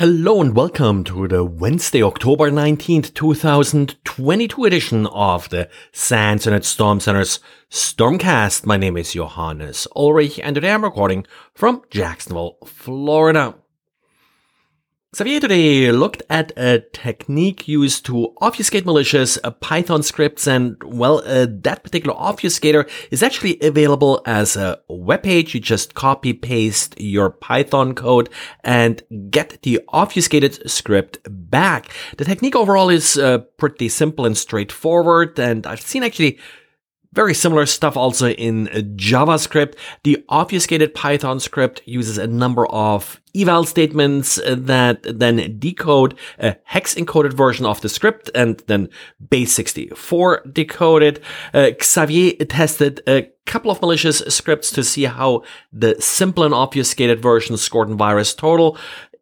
Hello and welcome to the Wednesday, October 19th, 2022 edition of the SANS Internet Storm Center's Stormcast. My name is Johannes Ulrich and today I'm recording from Jacksonville, Florida. Xavier today looked at a technique used to obfuscate malicious Python scripts and, well, uh, that particular obfuscator is actually available as a web page. You just copy paste your Python code and get the obfuscated script back. The technique overall is uh, pretty simple and straightforward and I've seen actually very similar stuff also in JavaScript. The obfuscated Python script uses a number of eval statements that then decode a hex encoded version of the script and then base 64 decoded. Uh, Xavier tested a couple of malicious scripts to see how the simple and obfuscated version scored in VirusTotal.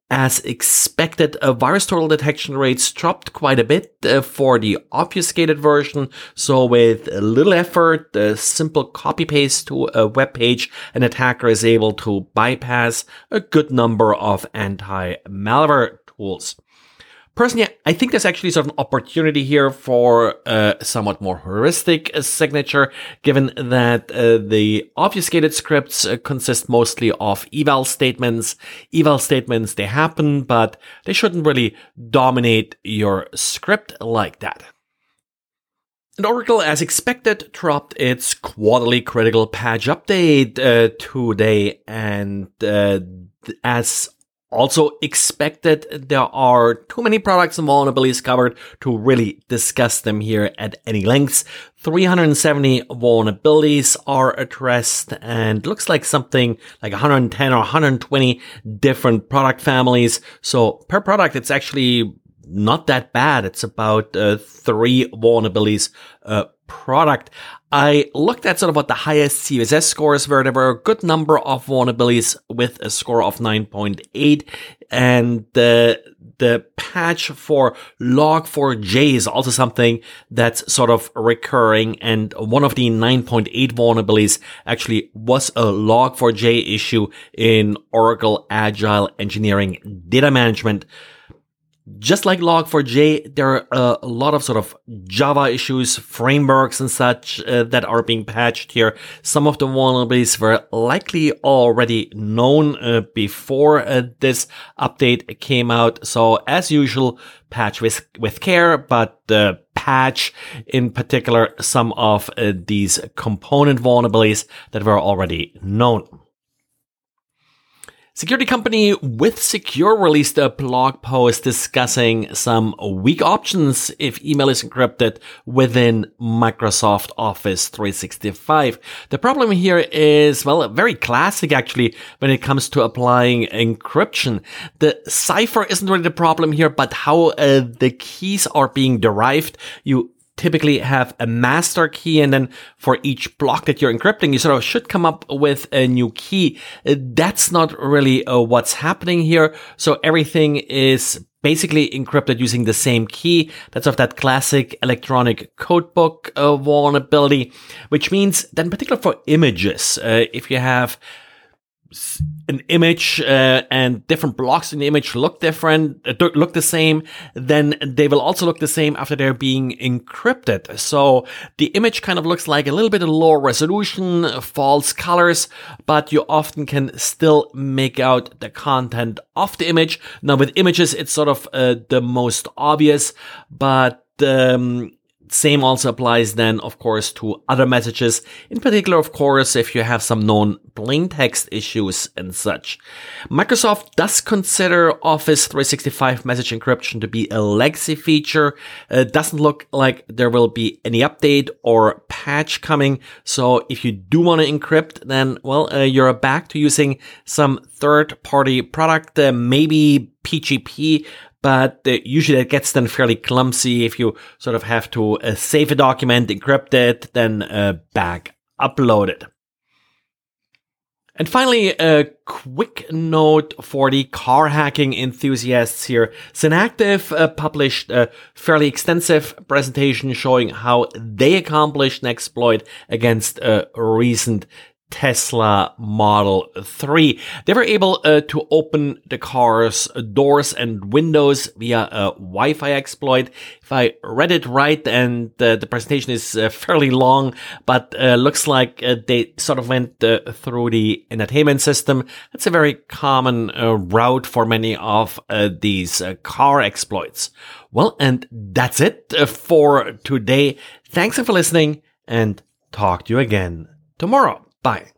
As expected, uh, VirusTotal detection rates dropped quite a bit uh, for the obfuscated version. So with a little effort, a simple copy paste to a web page, an attacker is able to bypass a good number of anti-malware tools. Personally, I think there's actually sort of an opportunity here for a somewhat more heuristic signature, given that uh, the obfuscated scripts uh, consist mostly of eval statements. Eval statements, they happen, but they shouldn't really dominate your script like that. And Oracle, as expected, dropped its quarterly critical patch update uh, today, and uh, as also expected, there are too many products and vulnerabilities covered to really discuss them here at any lengths. 370 vulnerabilities are addressed and looks like something like 110 or 120 different product families. So per product, it's actually not that bad. It's about uh, three vulnerabilities uh, product. I looked at sort of what the highest CVSS scores were. There were a good number of vulnerabilities with a score of 9.8 and the, the patch for log4j is also something that's sort of recurring. And one of the 9.8 vulnerabilities actually was a log4j issue in Oracle Agile Engineering Data Management just like Log4j, there are uh, a lot of sort of Java issues, frameworks and such uh, that are being patched here. Some of the vulnerabilities were likely already known uh, before uh, this update came out. So as usual, patch with, with care, but the patch in particular some of uh, these component vulnerabilities that were already known. Security company WithSecure released a blog post discussing some weak options if email is encrypted within Microsoft Office 365. The problem here is, well, very classic actually when it comes to applying encryption. The cipher isn't really the problem here, but how uh, the keys are being derived. You typically have a master key and then for each block that you're encrypting you sort of should come up with a new key. That's not really uh, what's happening here. So everything is basically encrypted using the same key. That's of that classic electronic codebook uh, vulnerability which means that in particular for images uh, if you have an image uh, and different blocks in the image look different, uh, look the same, then they will also look the same after they're being encrypted. So the image kind of looks like a little bit of low resolution, false colors, but you often can still make out the content of the image. Now with images, it's sort of uh, the most obvious, but um, same also applies then, of course, to other messages. In particular, of course, if you have some known plain text issues and such. Microsoft does consider Office 365 message encryption to be a legacy feature. It doesn't look like there will be any update or patch coming. So if you do want to encrypt, then, well, uh, you're back to using some third party product, uh, maybe PGP, but usually it gets then fairly clumsy if you sort of have to uh, save a document, encrypt it, then uh, back upload it. And finally, a quick note for the car hacking enthusiasts here. Synacktiv uh, published a fairly extensive presentation showing how they accomplished an exploit against a recent Tesla Model 3. They were able uh, to open the car's doors and windows via a Wi-Fi exploit. If I read it right, and uh, the presentation is uh, fairly long, but uh, looks like uh, they sort of went uh, through the entertainment system. That's a very common route for many of these car exploits. Well, and that's it for today. Thanks for listening and talk to you again tomorrow. Bye.